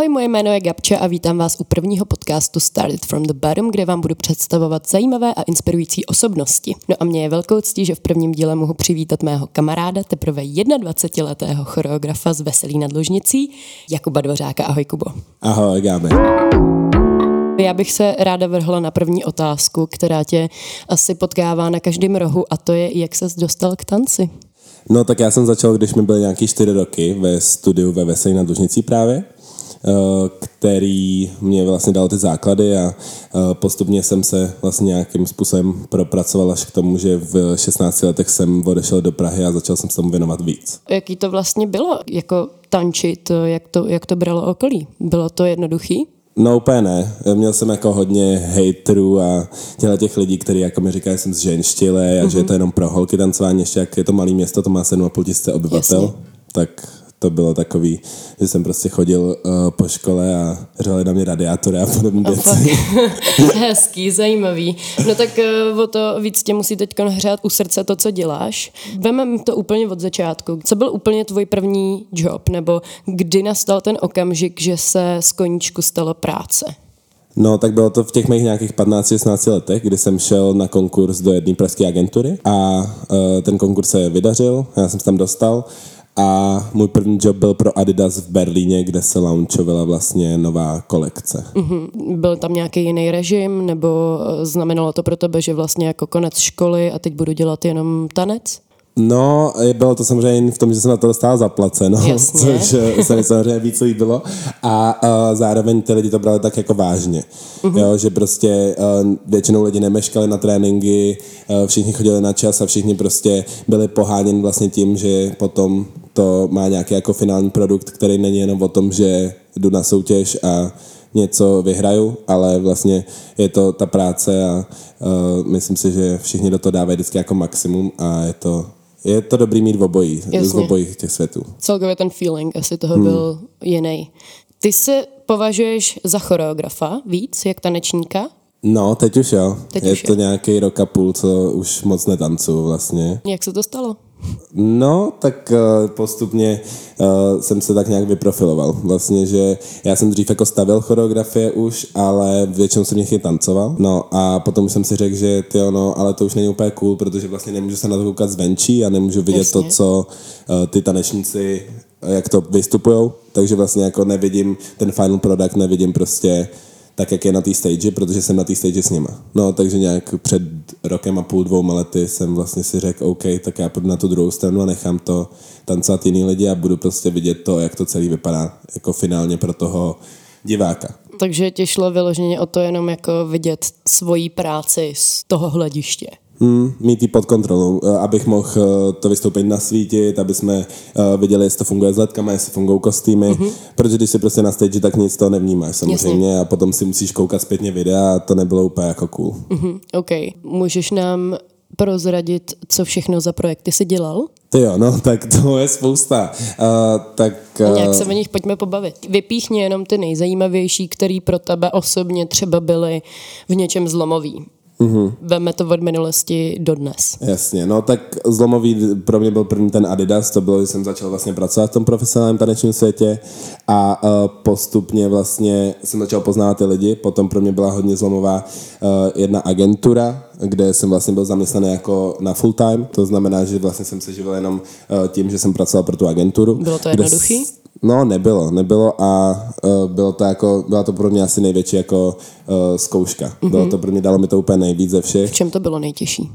Ahoj, moje jméno je Gabče a vítám vás u prvního podcastu Started from the Bottom, kde vám budu představovat zajímavé a inspirující osobnosti. No a mě je velkou ctí, že v prvním díle mohu přivítat mého kamaráda, teprve 21-letého choreografa z Veselí nad Lužnicí, Jakuba Dvořáka. Ahoj, Kubo. Ahoj, Gábe. Já bych se ráda vrhla na první otázku, která tě asi potkává na každém rohu a to je, jak ses dostal k tanci. No tak já jsem začal, když mi byly nějaký čtyři roky ve studiu ve Veselí nad Lužnicí právě který mě vlastně dal ty základy a eh, postupně jsem se vlastně nějakým způsobem propracoval až k tomu, že v 16 letech jsem odešel do Prahy a začal jsem se tomu věnovat víc. Jaký to vlastně bylo, jako tančit, jak to, jak to bralo okolí? Bylo to jednoduchý? No úplně ne. Měl jsem jako hodně haterů a těchto těch lidí, kteří jako mi říkají, že jsem z ženštile a mm-hmm. že je to jenom pro holky tancování, ještě jak je to malé město, to má 7,5 tisíce obyvatel, Jasně. tak to bylo takový, že jsem prostě chodil uh, po škole a řeli na mě radiátory a podobné věci. Hezký, zajímavý. No tak uh, o to víc tě musí teď hřát u srdce to, co děláš. Vemem to úplně od začátku. Co byl úplně tvůj první job, nebo kdy nastal ten okamžik, že se z koníčku stalo práce? No, tak bylo to v těch mých nějakých 15-16 letech, kdy jsem šel na konkurs do jedné pražské agentury a uh, ten konkurs se vydařil, já jsem se tam dostal a můj první job byl pro Adidas v Berlíně, kde se launchovala vlastně nová kolekce. Mm-hmm. Byl tam nějaký jiný režim, nebo eh, znamenalo to pro tebe, že vlastně jako konec školy a teď budu dělat jenom tanec? No, bylo to samozřejmě v tom, že jsem na to dostal zaplaceno, Jasně. což eh, se mi samozřejmě víc líbilo. A a zároveň ty lidi to brali tak jako vážně. Uh-huh. Jo, že prostě uh, většinou lidi nemeškali na tréninky, uh, všichni chodili na čas a všichni prostě byli poháněni vlastně tím, že potom to má nějaký jako finální produkt, který není jenom o tom, že jdu na soutěž a něco vyhraju, ale vlastně je to ta práce a uh, myslím si, že všichni do toho dávají vždycky jako maximum a je to je to dobrý mít v obojí, z obojích těch světů. Celkově ten feeling asi toho hmm. byl jiný. Ty se považuješ za choreografa víc, jak tanečníka? No, teď už jo. Teď je už to nějaký rok a půl, co už moc netancuju vlastně. Jak se to stalo? No, tak uh, postupně uh, jsem se tak nějak vyprofiloval. Vlastně, že já jsem dřív jako stavil choreografie už, ale většinou jsem nich tancoval. No a potom jsem si řekl, že ty no, ale to už není úplně cool, protože vlastně nemůžu se na to koukat zvenčí a nemůžu vidět Jasně. to, co uh, ty tanečníci, jak to vystupujou. Takže vlastně jako nevidím ten final product, nevidím prostě tak, jak je na té stage, protože jsem na té stage s nima. No, takže nějak před rokem a půl, dvou lety jsem vlastně si řekl, OK, tak já půjdu na tu druhou stranu a nechám to tancovat jiný lidi a budu prostě vidět to, jak to celý vypadá jako finálně pro toho diváka. Takže ti šlo vyloženě o to jenom jako vidět svoji práci z toho hlediště. Hmm, mít ji pod kontrolou, eh, abych mohl eh, to vystoupení nasvítit, aby jsme eh, viděli, jestli to funguje s ledkami, jestli fungují kostýmy, mm-hmm. protože když jsi prostě na stage, tak nic to nevnímáš samozřejmě Jasně. a potom si musíš koukat zpětně videa a to nebylo úplně jako cool. Mm-hmm, OK. Můžeš nám prozradit, co všechno za projekty jsi dělal? Ty jo, no, tak to je spousta. Uh, tak, uh... nějak se o nich pojďme pobavit. Vypíchni jenom ty nejzajímavější, který pro tebe osobně třeba byly v něčem zlomový. Mm-hmm. Veme to od minulosti do dnes. Jasně, no tak zlomový pro mě byl první ten Adidas, to bylo, že jsem začal vlastně pracovat v tom profesionálním tanečním světě a uh, postupně vlastně jsem začal poznávat ty lidi, potom pro mě byla hodně zlomová uh, jedna agentura, kde jsem vlastně byl zaměstnaný jako na full time, to znamená, že vlastně jsem se živil jenom uh, tím, že jsem pracoval pro tu agenturu. Bylo to jednoduchý? No, nebylo, nebylo a uh, bylo to jako, byla to pro mě asi největší jako uh, zkouška. Mm-hmm. Bylo to pro mě, dalo mi to úplně nejvíc ze všech. V čem to bylo nejtěžší?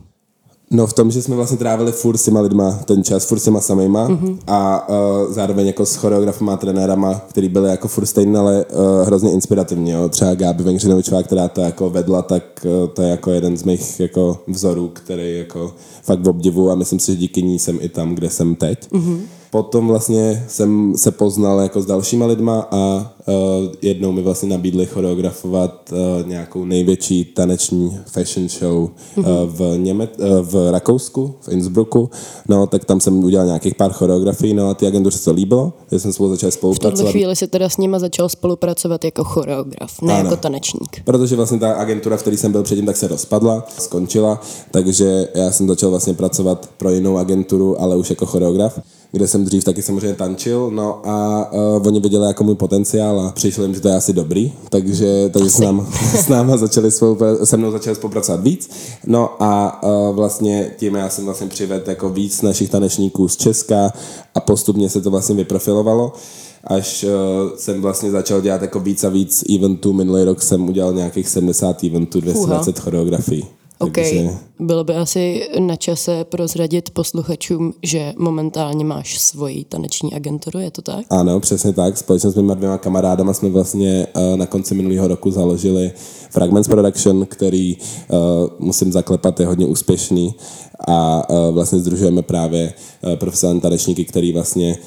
No v tom, že jsme vlastně trávili furt s těma lidma ten čas, furt s těma samýma mm-hmm. a uh, zároveň jako s choreografama a trenérama, který byli jako furt stejný, ale uh, hrozně inspirativní. Jo. Třeba Gáby Vengřinovičová, která to jako vedla, tak uh, to je jako jeden z mých jako vzorů, který jako fakt v obdivu a myslím si, že díky ní jsem i tam, kde jsem teď. Mm-hmm. Potom vlastně jsem se poznal jako s dalšíma lidma a uh, jednou mi vlastně nabídli choreografovat uh, nějakou největší taneční fashion show uh, v, Něme- uh, v Rakousku, v Innsbrucku. No, tak tam jsem udělal nějakých pár choreografií, no a ty agentuře se to líbilo, že jsem spolu začal spolupracovat. V tuto chvíli si teda s nima začal spolupracovat jako choreograf, ne ano. jako tanečník. Protože vlastně ta agentura, v které jsem byl předtím, tak se rozpadla, skončila, takže já jsem začal vlastně pracovat pro jinou agenturu, ale už jako choreograf kde jsem dřív taky samozřejmě tančil, no a uh, oni viděli jako můj potenciál a přišli jim, že to je asi dobrý, takže, takže s, náma, s náma začali spolupra- se mnou začali spolupracovat víc, no a uh, vlastně tím já jsem vlastně přivedl jako víc našich tanečníků z Česka a postupně se to vlastně vyprofilovalo až uh, jsem vlastně začal dělat jako víc a víc eventů. Minulý rok jsem udělal nějakých 70 eventů, 220 choreografií. OK. Takže... Bylo by asi na čase prozradit posluchačům, že momentálně máš svoji taneční agenturu, je to tak? Ano, přesně tak. Společně s mýma dvěma kamarádama jsme vlastně uh, na konci minulého roku založili Fragments Production, který uh, musím zaklepat, je hodně úspěšný a uh, vlastně združujeme právě uh, profesionální tanečníky, který vlastně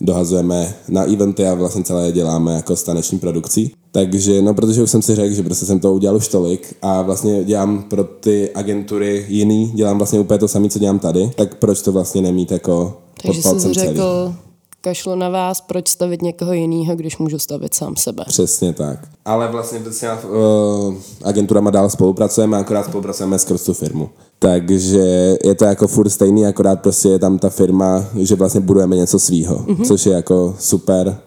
dohazujeme na eventy a vlastně celé děláme jako s taneční produkcí. Takže, no protože už jsem si řekl, že prostě jsem to udělal už tolik a vlastně dělám pro ty agentury jiný, dělám vlastně úplně to samé, co dělám tady, tak proč to vlastně nemít jako Takže pod jsi řekl, celý kašlo na vás, proč stavit někoho jiného, když můžu stavit sám sebe. Přesně tak. Ale vlastně s uh, agenturama dál spolupracujeme, akorát spolupracujeme skrz tu firmu. Takže je to jako furt stejný, akorát prostě je tam ta firma, že vlastně budujeme něco svýho, mm-hmm. což je jako super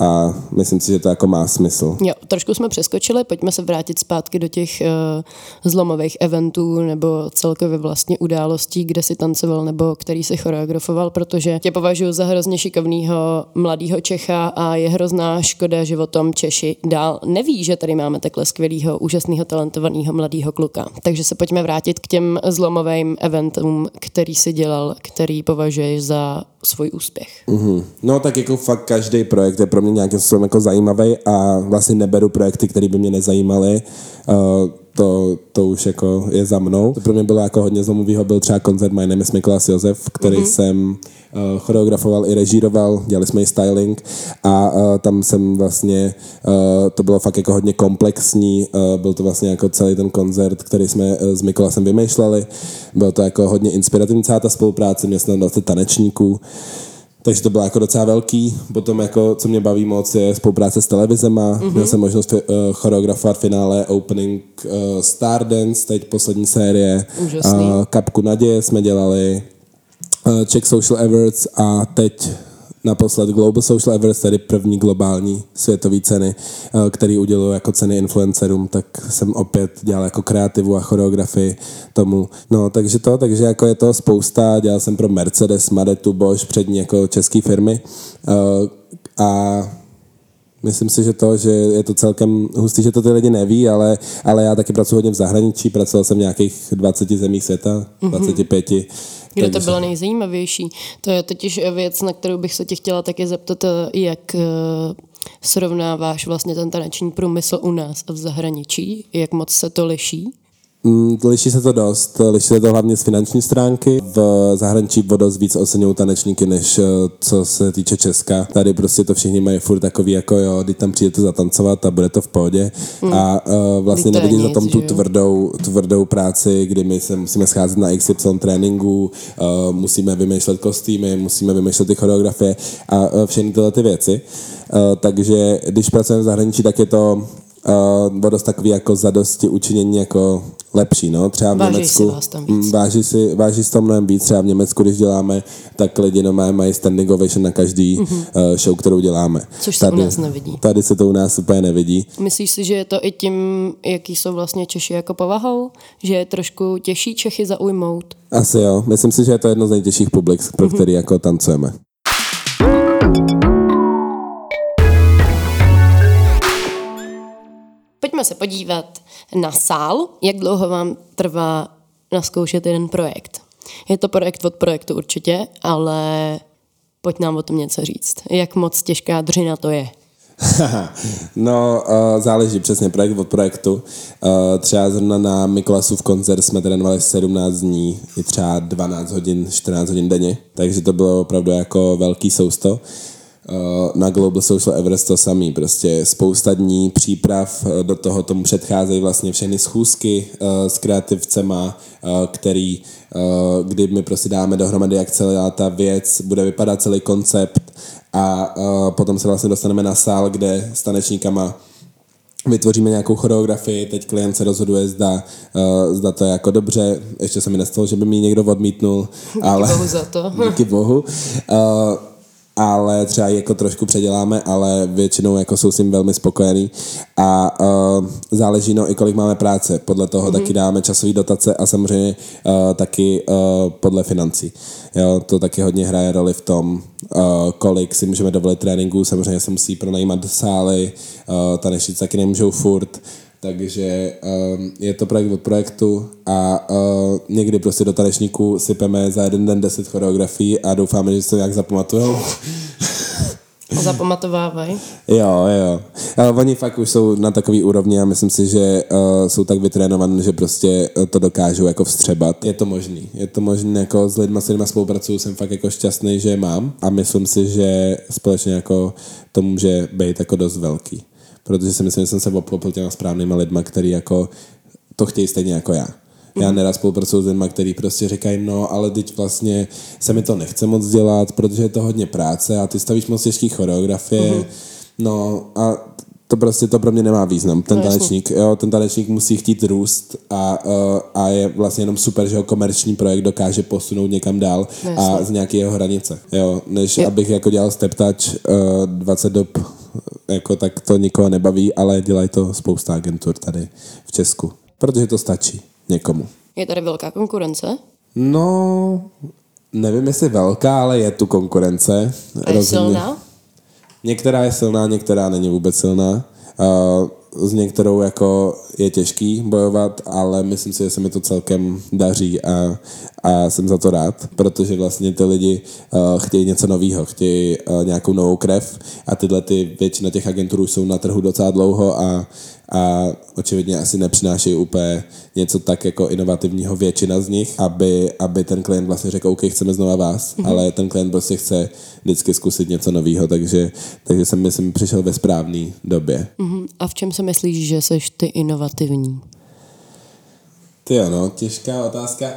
a myslím si, že to jako má smysl. Jo, trošku jsme přeskočili, pojďme se vrátit zpátky do těch uh, zlomových eventů nebo celkově vlastně událostí, kde si tancoval nebo který si choreografoval, protože tě považuji za hrozně šikovného mladého Čecha a je hrozná škoda, že o tom Češi dál neví, že tady máme takhle skvělého, úžasného, talentovaného mladého kluka. Takže se pojďme vrátit k těm zlomovým eventům, který si dělal, který považuješ za svůj úspěch. Mm-hmm. No tak jako fakt každý projekt je pro mě nějakým způsobem jako zajímavý a vlastně neberu projekty, které by mě nezajímaly. Uh, to, to už jako je za mnou. To pro mě bylo jako hodně zlomovýho, byl třeba koncert My Name is Mikolas Josef, který mm-hmm. jsem uh, choreografoval i režíroval, dělali jsme i styling a uh, tam jsem vlastně, uh, to bylo fakt jako hodně komplexní, uh, byl to vlastně jako celý ten koncert, který jsme uh, s Mikolasem vymýšleli, bylo to jako hodně inspirativní celá ta spolupráce, měl jsem tam 20 tanečníků, takže to bylo jako docela velký. Potom jako, co mě baví moc, je spolupráce s televizema. Mm-hmm. Měl jsem možnost uh, choreografovat finále opening uh, Stardance, teď poslední série. Úžasný. Uh, Kapku naděje jsme dělali. Uh, Czech Social Awards a teď naposled Global Social Awards, tedy první globální světové ceny, eh, který udělují jako ceny influencerům, tak jsem opět dělal jako kreativu a choreografii tomu. No, takže to, takže jako je to spousta, dělal jsem pro Mercedes, Madetu, Bosch, přední jako české firmy eh, a Myslím si, že to, že je to celkem hustý, že to ty lidi neví, ale, ale já taky pracuji hodně v zahraničí, pracoval jsem v nějakých 20 zemích světa, 25. Mm-hmm. Takže... to bylo nejzajímavější? To je totiž věc, na kterou bych se tě chtěla taky zeptat, jak eh, srovnáváš vlastně ten taneční průmysl u nás a v zahraničí? Jak moc se to liší? Mm, liší se to dost. Liší se to hlavně z finanční stránky. V zahraničí o dost víc oceňují tanečníky, než eh, co se týče Česka. Tady prostě to všichni mají furt takový jako jo, kdy tam přijete zatancovat a bude to v pohodě. Mm. A uh, vlastně nevidí za tom tu tvrdou, tvrdou práci, kdy my se musíme scházet na XY tréninku, uh, musíme vymýšlet kostýmy, musíme vymýšlet ty choreografie a uh, všechny tyhle ty věci. Uh, takže když pracujeme v zahraničí, tak je to uh, dost takový jako zadosti učinění jako lepší, no. Třeba v váží Německu si vás tam víc. Mm, váží si, váží si to mnohem víc. Třeba v Německu, když děláme, tak lidi no mají standing ovation na každý mm-hmm. show, kterou děláme. Což se tady, u nás nevidí. Tady se to u nás úplně nevidí. Myslíš si, že je to i tím, jaký jsou vlastně Češi jako povahou? Že je trošku těžší Čechy zaujmout? Asi jo. Myslím si, že je to jedno z nejtěžších publik, pro mm-hmm. který jako tancujeme. Pojďme se podívat na sál. Jak dlouho vám trvá naskoušet jeden projekt? Je to projekt od projektu určitě, ale pojď nám o tom něco říct. Jak moc těžká dřina to je? no, uh, záleží přesně projekt od projektu. Uh, třeba zrovna na Mikolasův koncert jsme trénovali 17 dní, i třeba 12 hodin, 14 hodin denně, takže to bylo opravdu jako velký sousto. Eh, na Global Social Everest to samý, prostě spousta dní příprav, eh, do toho tomu předcházejí vlastně všechny schůzky eh, s kreativcema, který, kdy my prostě dáme dohromady, jak celá ta věc bude vypadat, celý koncept a potom se vlastně dostaneme na sál, kde s tanečníkama vytvoříme nějakou choreografii, teď klient se rozhoduje, zda, uh, zda to je jako dobře, ještě se mi nestalo, že by mi někdo odmítnul, ale... Díky bohu za to. díky bohu. Uh, ale třeba ji jako trošku předěláme, ale většinou jako jsou s tím velmi spokojený a uh, záleží no i kolik máme práce, podle toho mm-hmm. taky dáme časové dotace a samozřejmě uh, taky uh, podle financí. Jo, to taky hodně hraje roli v tom, uh, kolik si můžeme dovolit tréninků, samozřejmě se musí pronajímat sály, uh, tanečníci taky nemůžou furt, takže um, je to projekt od projektu a uh, někdy prostě do tanečníků sypeme za jeden den deset choreografií a doufáme, že se nějak zapamatujou. Zapamatovávají. Jo, jo. Ale oni fakt už jsou na takový úrovni a myslím si, že uh, jsou tak vytrénovaní, že prostě to dokážou jako vstřebat. Je to možný. Je to možný jako s lidmi, s kterými spolupracuju, jsem fakt jako šťastný, že je mám a myslím si, že společně jako to může být jako dost velký protože si myslím, že jsem se obklopil těma správnýma lidma, který jako to chtějí stejně jako já. Já mhm. nerad spolupracuju s lidmi, kteří prostě říkají, no ale teď vlastně se mi to nechce moc dělat, protože je to hodně práce a ty stavíš moc těžký choreografie, uh-huh. no a to prostě to pro mě nemá význam. Ten no, tanečník, jo, ten tanečník musí chtít růst a, uh, a je vlastně jenom super, že ho komerční projekt dokáže posunout někam dál no, a z nějaké jeho hranice. Jo, než jo. abych jako dělal step touch uh, 20 dob jako tak to nikoho nebaví, ale dělají to spousta agentur tady v Česku, protože to stačí někomu. Je tady velká konkurence? No, nevím, jestli velká, ale je tu konkurence. A je silná? Některá je silná, některá není vůbec silná. Uh, s některou jako je těžký bojovat, ale myslím si, že se mi to celkem daří a, a jsem za to rád, protože vlastně ty lidi uh, chtějí něco nového, chtějí uh, nějakou novou krev a tyhle ty většina těch agenturů jsou na trhu docela dlouho a, a očividně asi nepřinášejí úplně něco tak jako inovativního většina z nich, aby, aby ten klient vlastně řekl, OK, chceme znova vás, mm-hmm. ale ten klient prostě chce vždycky zkusit něco nového, takže, takže jsem myslím přišel ve správné době. Mm-hmm. A v čem se myslíš, že jsi ty inovativní? Ty ano, těžká otázka.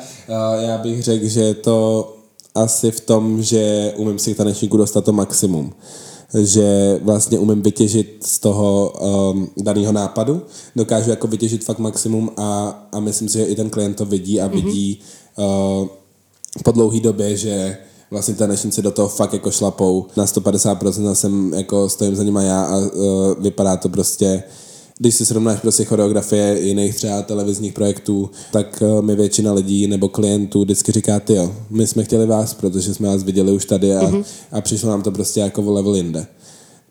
Já bych řekl, že je to asi v tom, že umím si k tanečníku dostat to maximum že vlastně umím vytěžit z toho um, daného nápadu, dokážu jako vytěžit fakt maximum a, a myslím si, že i ten klient to vidí a vidí mm-hmm. uh, po dlouhé době, že vlastně tanečníci do toho fakt jako šlapou na 150% a jsem jako stojím za nima já a uh, vypadá to prostě když si srovnáš prostě choreografie jiných třeba televizních projektů, tak uh, mi většina lidí nebo klientů vždycky říká, ty jo, my jsme chtěli vás, protože jsme vás viděli už tady a, mm-hmm. a přišlo nám to prostě jako v level jinde.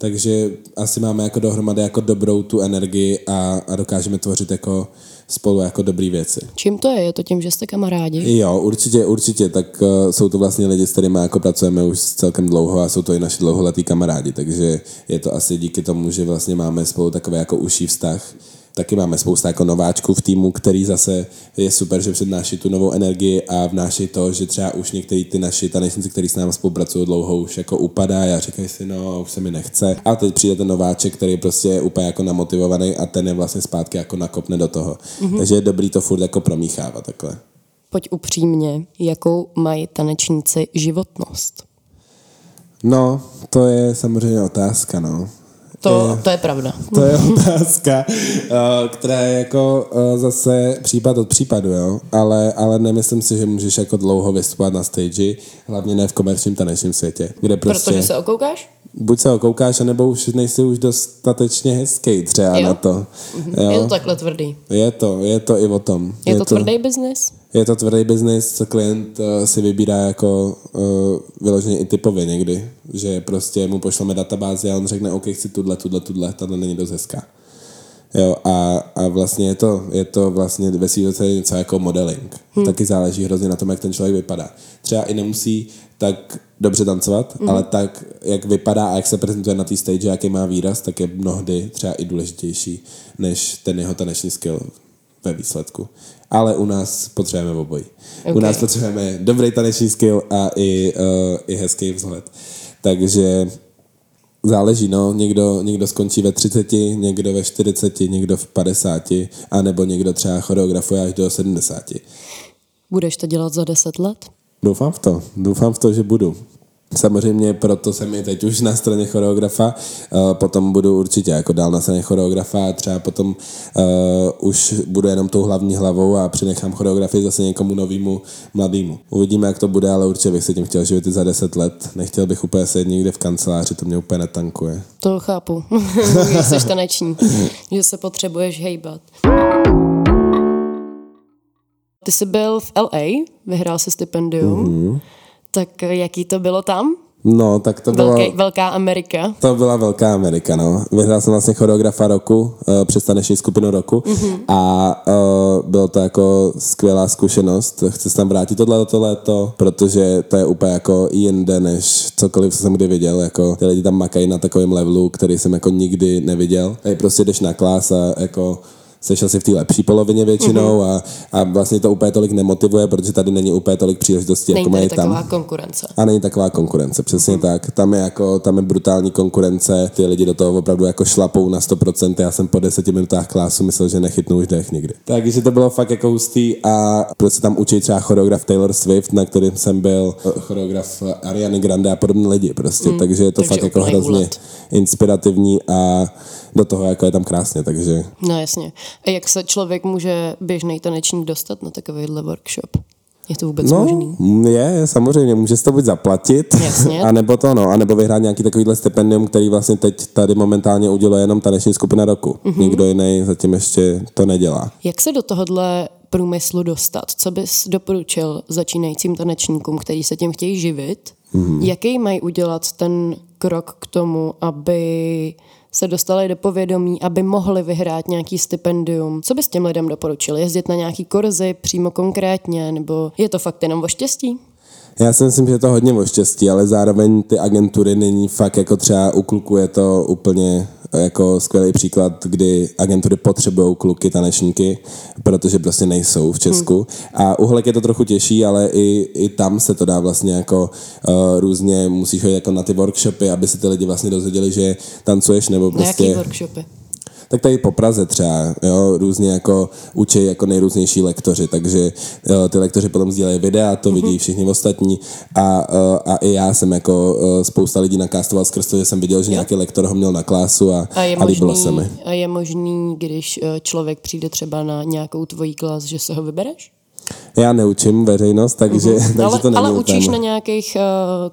Takže asi máme jako dohromady jako dobrou tu energii a, a dokážeme tvořit jako spolu jako dobrý věci. Čím to je? Je to tím, že jste kamarádi? Jo, určitě, určitě. Tak uh, jsou to vlastně lidi, s kterými jako pracujeme už celkem dlouho a jsou to i naši dlouholetí kamarádi, takže je to asi díky tomu, že vlastně máme spolu takový jako užší vztah Taky máme spousta jako nováčků v týmu, který zase je super, že přednáší tu novou energii a vnáší to, že třeba už některý ty naši tanečníci, kteří s námi spolupracují dlouho, už jako upadá a říkají si, no, už se mi nechce. A teď přijde ten nováček, který prostě je úplně jako namotivovaný a ten je vlastně zpátky jako nakopne do toho. Mm-hmm. Takže je dobrý to furt jako promíchávat takhle. Pojď upřímně, jakou mají tanečníci životnost? No, to je samozřejmě otázka, no. To, je, to je pravda. To je otázka, eh, která je jako eh, zase případ od případu, jo? Ale, ale nemyslím si, že můžeš jako dlouho vystupovat na stage, hlavně ne v komerčním tanečním světě. Kde prostě, Protože se okoukáš? Buď se okoukáš, anebo už nejsi už dostatečně hezký třeba jo. na to. Mhm. Jo? Je to takhle tvrdý. Je to, je to i o tom. Je, je to, to tvrdý biznis? Je to tvrdý biznis, co klient uh, si vybírá jako uh, vyloženě i typově někdy, že prostě mu pošleme databázi a on řekne, OK, chci tuhle, tuhle, tuhle, tahle není dost hezká. Jo, a, a vlastně je to, je to vlastně ve svíce něco jako modeling. Hmm. Taky záleží hrozně na tom, jak ten člověk vypadá. Třeba i nemusí tak dobře tancovat, hmm. ale tak, jak vypadá a jak se prezentuje na té stage, jaký má výraz, tak je mnohdy třeba i důležitější než ten jeho taneční skill ve výsledku. Ale u nás potřebujeme obojí. Okay. U nás potřebujeme dobrý taneční skill a i, uh, i hezký vzhled. Takže záleží, no. Někdo, někdo skončí ve 30, někdo ve 40, někdo v 50, a nebo někdo třeba choreografuje až do 70. Budeš to dělat za 10 let? Doufám v to. Doufám v to, že budu. Samozřejmě proto jsem i teď už na straně choreografa, uh, potom budu určitě jako dál na straně choreografa a třeba potom uh, už budu jenom tou hlavní hlavou a přinechám choreografii zase někomu novému mladému. Uvidíme, jak to bude, ale určitě bych se tím chtěl živit i za deset let. Nechtěl bych úplně sedět někde v kanceláři, to mě úplně netankuje. To chápu, jsi taneční, že se potřebuješ hejbat. Ty jsi byl v LA, vyhrál si stipendium, mm-hmm. Tak jaký to bylo tam? No, tak to bylo... Velký, velká Amerika. To byla velká Amerika, no. Vyhrál jsem vlastně choreografa roku, uh, přes taneční skupinu roku mm-hmm. a uh, bylo to jako skvělá zkušenost. Chci se tam vrátit tohle to léto, protože to je úplně jako jinde, než cokoliv, co jsem kdy viděl. Jako ty lidi tam makají na takovém levelu, který jsem jako nikdy neviděl. Tady prostě jdeš na klás a jako seš asi v té lepší polovině většinou mm-hmm. a, a vlastně to úplně tolik nemotivuje, protože tady není úplně tolik příležitostí, není jako mají tam. Není konkurence. A není taková konkurence, přesně mm-hmm. tak. Tam je jako, tam je brutální konkurence, ty lidi do toho opravdu jako šlapou na 100%. Já jsem po deseti minutách klásu myslel, že nechytnu už dech nikdy. Takže to bylo fakt jako hustý a prostě tam učí třeba choreograf Taylor Swift, na kterým jsem byl, choreograf Ariany Grande a podobné lidi prostě, mm, takže je to takže fakt jako hrozně úlet. inspirativní a do toho, jako je tam krásně, takže... No jasně. A jak se člověk může běžný tanečník dostat na takovýhle workshop? Je to vůbec no, možný? Je, samozřejmě, může si to buď zaplatit, Jasně. a nebo to, no, a nebo vyhrát nějaký takovýhle stipendium, který vlastně teď tady momentálně uděluje jenom taneční skupina roku. Mm-hmm. Nikdo jiný zatím ještě to nedělá. Jak se do tohohle průmyslu dostat? Co bys doporučil začínajícím tanečníkům, kteří se tím chtějí živit? Mm-hmm. Jaký mají udělat ten krok k tomu, aby se dostali do povědomí, aby mohli vyhrát nějaký stipendium. Co bys těm lidem doporučil? Jezdit na nějaký kurzy přímo konkrétně, nebo je to fakt jenom o štěstí? Já si myslím, že je to hodně o štěstí, ale zároveň ty agentury není fakt jako třeba u kluku je to úplně jako skvělý příklad, kdy agentury potřebují kluky, tanečníky, protože prostě nejsou v Česku. Hmm. A u holek je to trochu těžší, ale i, i tam se to dá vlastně jako uh, různě, musíš jít jako na ty workshopy, aby se ty lidi vlastně dozvěděli, že tancuješ nebo prostě... Na jaký workshopy? Tak tady po Praze třeba, jo, různě jako učí jako nejrůznější lektoři, takže jo, ty lektoři potom sdílejí videa, to mm-hmm. vidí všichni ostatní a, a i já jsem jako spousta lidí nakástoval skrz to, že jsem viděl, že jo. nějaký lektor ho měl na klásu a, a, je a líbilo možný, se mi. A je možný, když e, člověk přijde třeba na nějakou tvojí klas, že se ho vybereš? Já neučím veřejnost, takže, uh-huh. takže ale, to není Ale učíš na nějakých uh,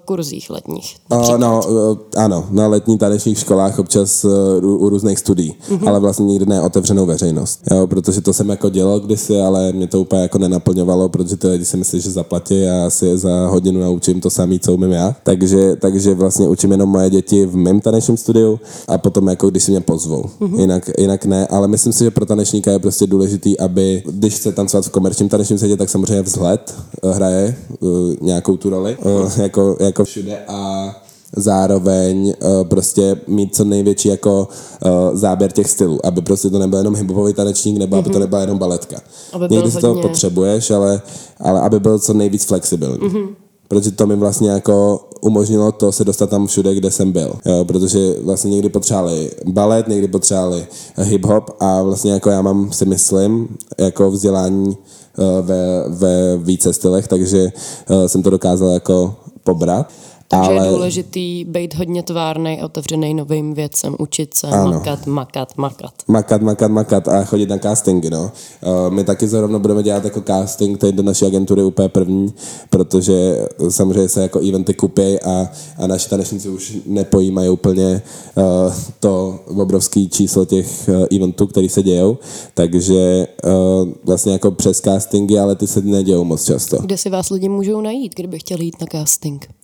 kurzích letních? Uh, no, uh, ano, na letní tanečních školách občas uh, u různých studií, uh-huh. ale vlastně nikdy ne otevřenou veřejnost. Jo, protože to jsem jako dělal kdysi, ale mě to úplně jako nenaplňovalo, protože ty lidi si myslí, že zaplatí a je za hodinu naučím to samý, co umím já. Takže, takže vlastně učím jenom moje děti v mém tanečním studiu a potom jako když si mě pozvou. Uh-huh. Jinak, jinak ne, ale myslím si, že pro tanečníka je prostě důležitý, aby když chce tancovat v komerčním tanečním světě, tak samozřejmě vzhled eh, hraje uh, nějakou tu roli, uh, jako, jako všude a zároveň uh, prostě mít co největší jako uh, záběr těch stylů, aby prostě to nebyl jenom hiphopový tanečník, nebo mm-hmm. aby to mhm. nebyla jenom baletka. Aby Někdy si to potřebuješ, ale, ale aby byl co nejvíc flexibilní. Mm-hmm. Protože to mi vlastně jako umožnilo to se dostat tam všude, kde jsem byl. Jo, protože vlastně někdy potřebovali balet, někdy potřebovali hip-hop a vlastně jako já mám si myslím jako vzdělání Eh, ve, ve více stylech, takže eh, jsem to dokázal jako pobrat. Takže ale... je důležitý být hodně tvárný, otevřený novým věcem, učit se, ano. makat, makat, makat. Makat, makat, makat a chodit na castingy, no. Uh, my taky zrovna budeme dělat jako casting tady do naší agentury úplně první, protože samozřejmě se jako eventy kupí a, a naši tanečníci už nepojímají úplně uh, to obrovský číslo těch uh, eventů, které se dějou, takže uh, vlastně jako přes castingy, ale ty se nedějou moc často. Kde si vás lidi můžou najít, kdyby chtěli jít na casting?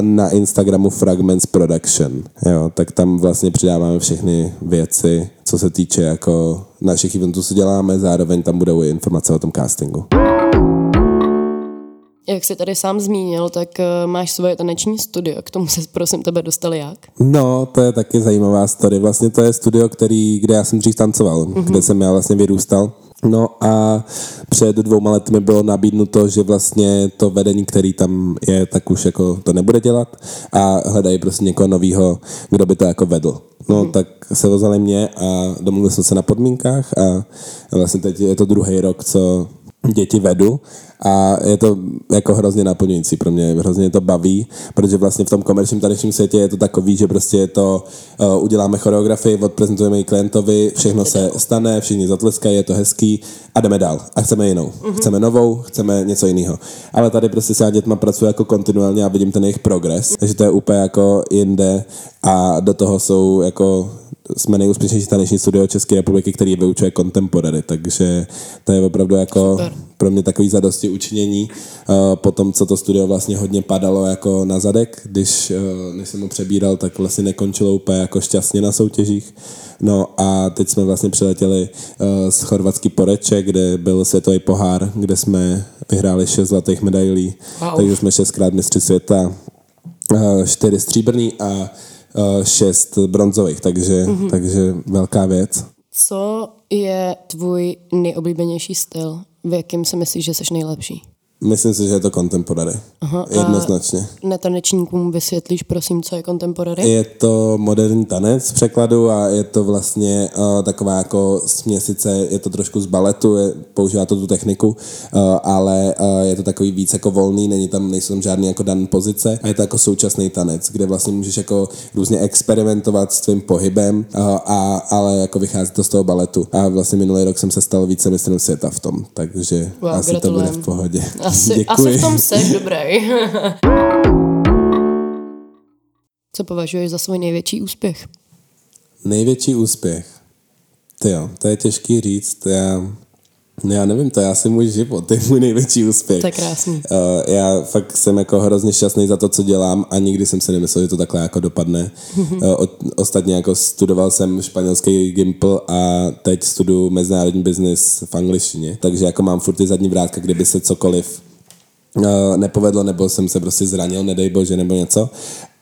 Na Instagramu Fragments Production. Jo, tak tam vlastně přidáváme všechny věci, co se týče jako našich eventů, co děláme, zároveň tam budou i informace o tom castingu. Jak jsi tady sám zmínil, tak uh, máš svoje taneční studio. K tomu se prosím tebe dostali jak? No, to je taky zajímavá story. Vlastně to je studio, který, kde já jsem dřív tancoval, mm-hmm. kde jsem já vlastně vyrůstal. No a před dvouma lety mi bylo nabídnuto, že vlastně to vedení, který tam je, tak už jako to nebude dělat a hledají prostě někoho nového, kdo by to jako vedl. No hmm. tak se vzali mě a domluvili jsme se na podmínkách a vlastně teď je to druhý rok, co děti vedu a je to jako hrozně naplňující pro mě, hrozně to baví, protože vlastně v tom komerčním tanečním světě je to takový, že prostě je to, uh, uděláme choreografii, odprezentujeme ji klientovi, všechno se stane, všichni zatleskají, je to hezký a jdeme dál a chceme jinou. Mm-hmm. Chceme novou, chceme něco jiného. Ale tady prostě se dětma pracuje jako kontinuálně a vidím ten jejich progres, takže to je úplně jako jinde a do toho jsou jako jsme nejúspěšnější taneční studio České republiky, který vyučuje contemporary, takže to je opravdu jako Super. Pro mě takový zadosti učinění. Uh, po tom, co to studio vlastně hodně padalo jako na zadek, když uh, než jsem ho přebíral, tak vlastně nekončilo úplně jako šťastně na soutěžích. No a teď jsme vlastně přiletěli uh, z chorvatský Poreče, kde byl světový pohár, kde jsme vyhráli šest zlatých medailí, wow. takže jsme šestkrát mistři světa, čtyři stříbrný a šest bronzových, takže, mm-hmm. takže velká věc. Co je tvůj nejoblíbenější styl? V jakém si myslíš, že jsi nejlepší? Myslím si, že je to contemporary. Aha, Jednoznačně. Netanečníkům vysvětlíš, prosím, co je contemporary? Je to moderní tanec v překladu a je to vlastně uh, taková jako směsice, je to trošku z baletu, je, používá to tu techniku, uh, ale uh, je to takový víc jako volný, není tam, nejsou tam žádný jako daný pozice a je to jako současný tanec, kde vlastně můžeš jako různě experimentovat s tvým pohybem, uh, a, ale jako vychází to z toho baletu. A vlastně minulý rok jsem se stal více mistrem světa v tom, takže wow, asi gratulujem. to bude v pohodě. Asi, asi v tom seš dobrý. Co považuješ za svůj největší úspěch? Největší úspěch? Ty jo, to je těžký říct. Já No já nevím, to je asi můj život, to je můj největší úspěch. To je krásný. Uh, já fakt jsem jako hrozně šťastný za to, co dělám a nikdy jsem si nemyslel, že to takhle jako dopadne. uh, ostatně jako studoval jsem španělský Gimple a teď studuju mezinárodní biznis v angličtině, takže jako mám furt ty zadní vrátka, kdyby se cokoliv uh, nepovedlo, nebo jsem se prostě zranil, nedej bože, nebo něco,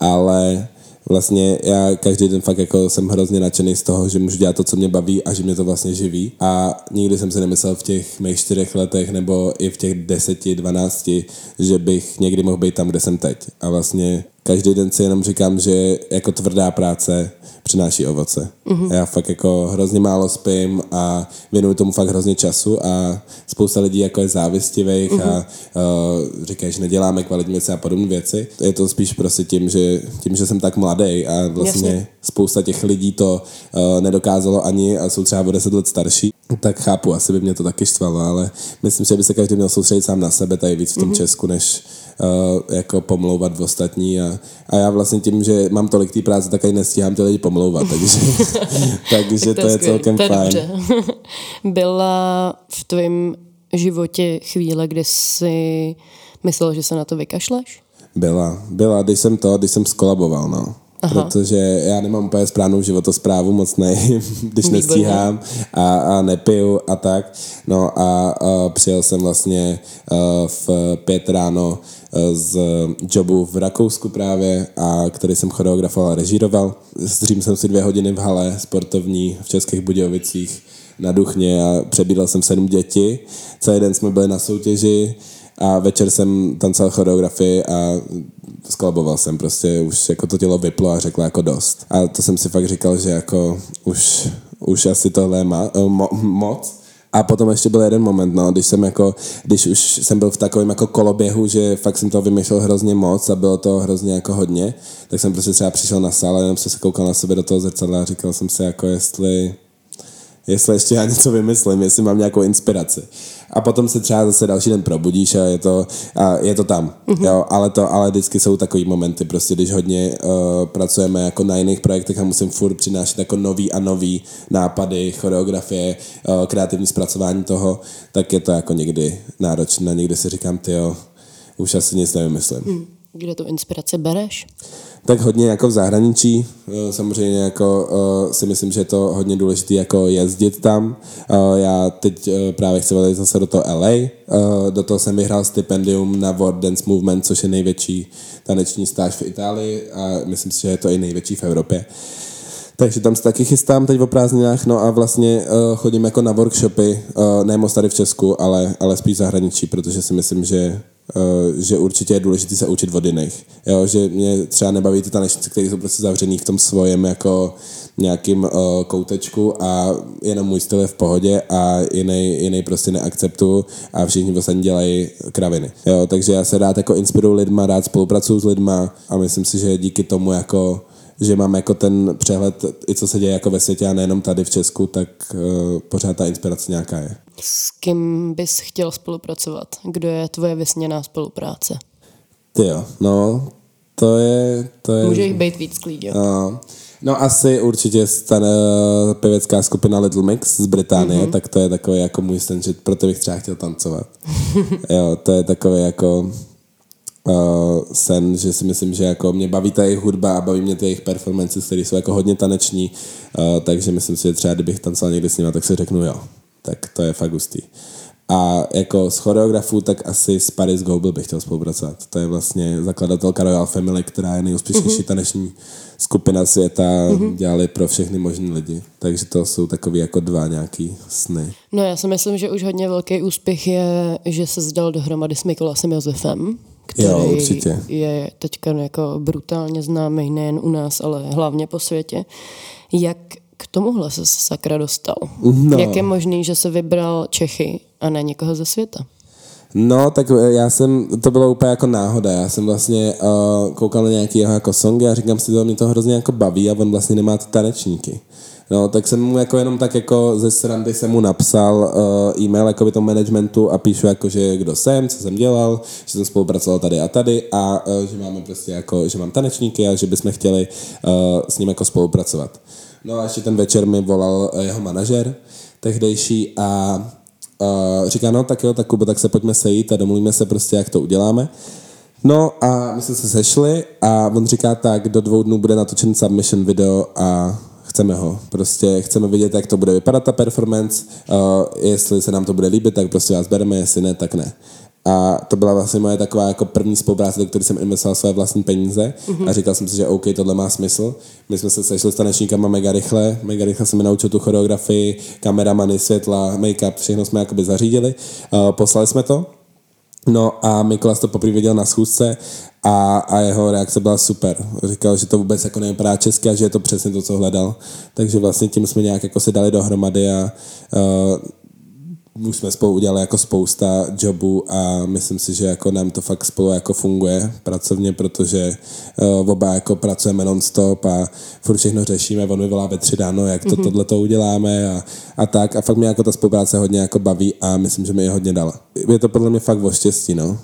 ale vlastně já každý den fakt jako jsem hrozně nadšený z toho, že můžu dělat to, co mě baví a že mě to vlastně živí. A nikdy jsem si nemyslel v těch mých čtyřech letech nebo i v těch deseti, dvanácti, že bych někdy mohl být tam, kde jsem teď. A vlastně každý den si jenom říkám, že jako tvrdá práce přináší ovoce. Mm-hmm. Já fakt jako hrozně málo spím a věnuju tomu fakt hrozně času a spousta lidí jako je závistivých mm-hmm. a uh, říkají, že neděláme kvalitní věci a podobné věci. Je to spíš prostě tím, že, tím, že jsem tak mladý a vlastně Jasně. spousta těch lidí to uh, nedokázalo ani a jsou třeba o deset let starší, tak chápu, asi by mě to taky štvalo, ale myslím, že by se každý měl soustředit sám na sebe tady víc v tom mm-hmm. Česku, než uh, jako pomlouvat v ostatní a, a já vlastně tím, že mám tolik té práce, tak ani nestíhám ty lidi pomlouvat, takže, takže to, to je celkem to je fajn. Byla v tvém životě chvíle, kdy jsi myslel, že se na to vykašleš? Byla, byla, když jsem to, když jsem skolaboval, no. Aha. protože já nemám úplně správnou životosprávu, moc ne, když Výborně. nestíhám a, a nepiju a tak. No a, a přijel jsem vlastně uh, v pět ráno z jobu v Rakousku právě, a který jsem choreografoval a režíroval. Zdřím jsem si dvě hodiny v hale sportovní v Českých Budějovicích na Duchně a přebídal jsem sedm děti. Celý den jsme byli na soutěži a večer jsem tancoval choreografii a skolaboval jsem prostě, už jako to tělo vyplo a řekla jako dost. A to jsem si fakt říkal, že jako už, už asi tohle je eh, mo, moc. A potom ještě byl jeden moment, no, když jsem jako, když už jsem byl v takovém jako koloběhu, že fakt jsem to vymýšlel hrozně moc a bylo to hrozně jako hodně, tak jsem prostě třeba přišel na sál a jenom jsem se koukal na sebe do toho zrcadla a říkal jsem si jako jestli, jestli ještě já něco vymyslím, jestli mám nějakou inspiraci a potom se třeba zase další den probudíš a je to, a je to tam. Mm-hmm. Jo, ale, to, ale vždycky jsou takový momenty, prostě když hodně uh, pracujeme jako na jiných projektech a musím furt přinášet jako nový a nový nápady, choreografie, uh, kreativní zpracování toho, tak je to jako někdy náročné. Někdy si říkám, ty jo, už asi nic nevymyslím. Mm. Kde tu inspiraci bereš? Tak hodně jako v zahraničí. Eh, samozřejmě jako uh, si myslím, že je to hodně důležité jako jezdit tam. Uh, já teď právě chci velice zase do toho LA. Do toho jsem vyhrál stipendium na World Dance Movement, což je největší taneční stáž v Itálii a myslím si, že je to i největší v Evropě. Takže tam se taky chystám teď o prázdninách, no a vlastně uh, chodím jako na workshopy, uh, ne moc tady v Česku, ale, ale spíš zahraničí, protože si myslím, že že určitě je důležité se učit od jiných. Jo, že mě třeba nebaví ty tanečníci, kteří jsou prostě zavřený v tom svojem jako nějakým uh, koutečku a jenom můj styl je v pohodě a jiný, jiný prostě neakceptuju a všichni vlastně dělají kraviny. Jo, takže já se rád jako inspiruju lidma, rád spolupracuju s lidma a myslím si, že díky tomu jako že mám jako ten přehled, i co se děje jako ve světě a nejenom tady v Česku, tak uh, pořád ta inspirace nějaká je. S kým bys chtěl spolupracovat? Kdo je tvoje vysněná spolupráce? Ty jo, no, to je... To je Může jich být víc klidně. Uh, No asi určitě ta pěvecká skupina Little Mix z Británie, mm-hmm. tak to je takový jako můj sen, že proto bych třeba chtěl tancovat. jo, to je takový jako uh, sen, že si myslím, že jako mě baví ta jejich hudba a baví mě ty jejich performances, které jsou jako hodně taneční, uh, takže myslím si, že třeba kdybych tancoval někdy s nimi, tak si řeknu jo. Tak to je fakt hustý. A jako z choreografů, tak asi s Paris Goebel bych chtěl spolupracovat. To je vlastně zakladatelka Royal Family, která je nejúspěšnější mm-hmm. taneční skupina světa, mm-hmm. dělali pro všechny možné lidi. Takže to jsou takové jako dva nějaký sny. No já si myslím, že už hodně velký úspěch je, že se zdal dohromady s Mikolasem Josefem, který jo, určitě. je teďka jako brutálně známý nejen u nás, ale hlavně po světě. Jak k tomuhle se sakra dostal? No. Jak je možný, že se vybral Čechy a ne někoho ze světa? No, tak já jsem, to bylo úplně jako náhoda, já jsem vlastně uh, koukal na nějaký jeho jako songy a říkám si, že mě to hrozně jako baví a on vlastně nemá ty tanečníky. No, tak jsem mu jako jenom tak jako ze srandy jsem mu napsal uh, e-mail jako by tomu managementu a píšu jako, že kdo jsem, co jsem dělal, že jsem spolupracoval tady a tady a uh, že máme prostě jako, že mám tanečníky a že bychom chtěli uh, s ním jako spolupracovat. No a ještě ten večer mi volal jeho manažer tehdejší a uh, říká, no tak jo, tak Kubo, tak se pojďme sejít a domluvíme se prostě, jak to uděláme. No a my jsme se sešli a on říká tak, do dvou dnů bude natočen submission video a chceme ho. Prostě chceme vidět, jak to bude vypadat ta performance, uh, jestli se nám to bude líbit, tak prostě vás bereme, jestli ne, tak ne. A to byla vlastně moje taková jako první spolupráce, do které jsem investoval své vlastní peníze mm-hmm. a říkal jsem si, že OK, tohle má smysl. My jsme se sešli s tanečníkama mega rychle, mega rychle jsem mi naučil tu choreografii, kameramany, světla, make-up, všechno jsme jakoby zařídili. Uh, poslali jsme to No a Mikolas to poprvé viděl na schůzce a, a jeho reakce byla super. Říkal, že to vůbec jako nevypadá česky a že je to přesně to, co hledal. Takže vlastně tím jsme nějak jako se dali dohromady a uh, už jsme spolu udělali jako spousta jobů a myslím si, že jako nám to fakt spolu jako funguje pracovně, protože uh, oba jako pracujeme non-stop a furt všechno řešíme, on mi volá ve tři ráno, jak to mm-hmm. tohle to uděláme a, a tak a fakt mě jako ta spolupráce hodně jako baví a myslím, že mi je hodně dala. Je to podle mě fakt o štěstí, no.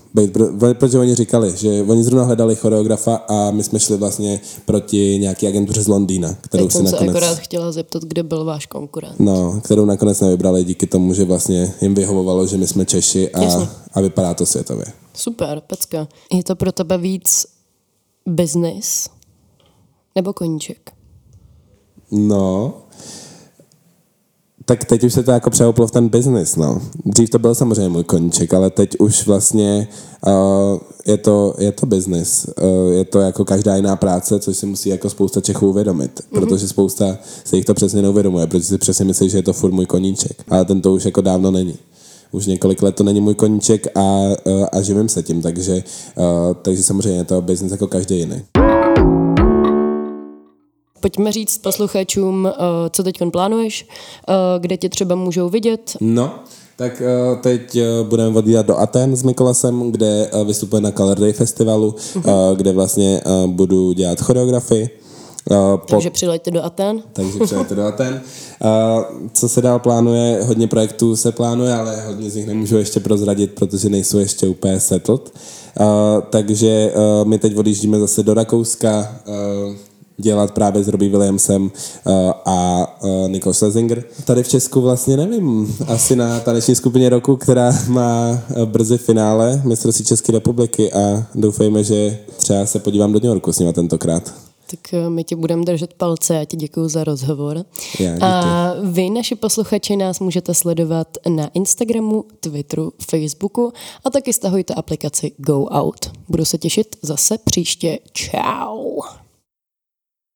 Protože oni říkali, že oni zrovna hledali choreografa a my jsme šli vlastně proti nějaký agentuře z Londýna, kterou Teď si jsem nakonec... akorát chtěla zeptat, kde byl váš konkurent. No, kterou nakonec nevybrali díky tomu, že vlastně jim vyhovovalo, že my jsme Češi a, a vypadá to světově. Super, pecka. Je to pro tebe víc business nebo koníček? No, tak teď už se to jako přehouplo v ten business, no. Dřív to byl samozřejmě můj koníček, ale teď už vlastně uh, je, to, je to business. Uh, je to jako každá jiná práce, což si musí jako spousta Čechů uvědomit, mm-hmm. protože spousta se jich to přesně neuvědomuje, protože si přesně myslí, že je to furt můj koníček, ale ten to už jako dávno není. Už několik let to není můj koníček a, uh, a živím se tím, takže, uh, takže samozřejmě je to business jako každý jiný pojďme říct posluchačům, eh, co teď plánuješ, eh, kde tě třeba můžou vidět. No, tak uh, teď budeme odjíždět do Aten s Mikolasem, kde vystupuje na Color Day festivalu, uh-huh. uh, kde vlastně budu dělat choreografii. Uh, takže po... přileďte do Aten. Takže přileďte do Aten. Uh, co se dál plánuje? Hodně projektů se plánuje, ale hodně z nich nemůžu ještě prozradit, protože nejsou ještě úplně settled. Uh, takže uh, my teď odjíždíme zase do Rakouska, uh, dělat právě s Robbie Williamsem uh, a uh, Nicole Slesinger. Tady v Česku vlastně nevím, asi na taneční skupině roku, která má uh, brzy finále mistrovství České republiky a doufejme, že třeba se podívám do New Yorku s nimi tentokrát. Tak my ti budeme držet palce a ti děkuji za rozhovor. Já, a vy, naši posluchači, nás můžete sledovat na Instagramu, Twitteru, Facebooku a taky stahujte aplikaci Go Out. Budu se těšit zase příště. Ciao.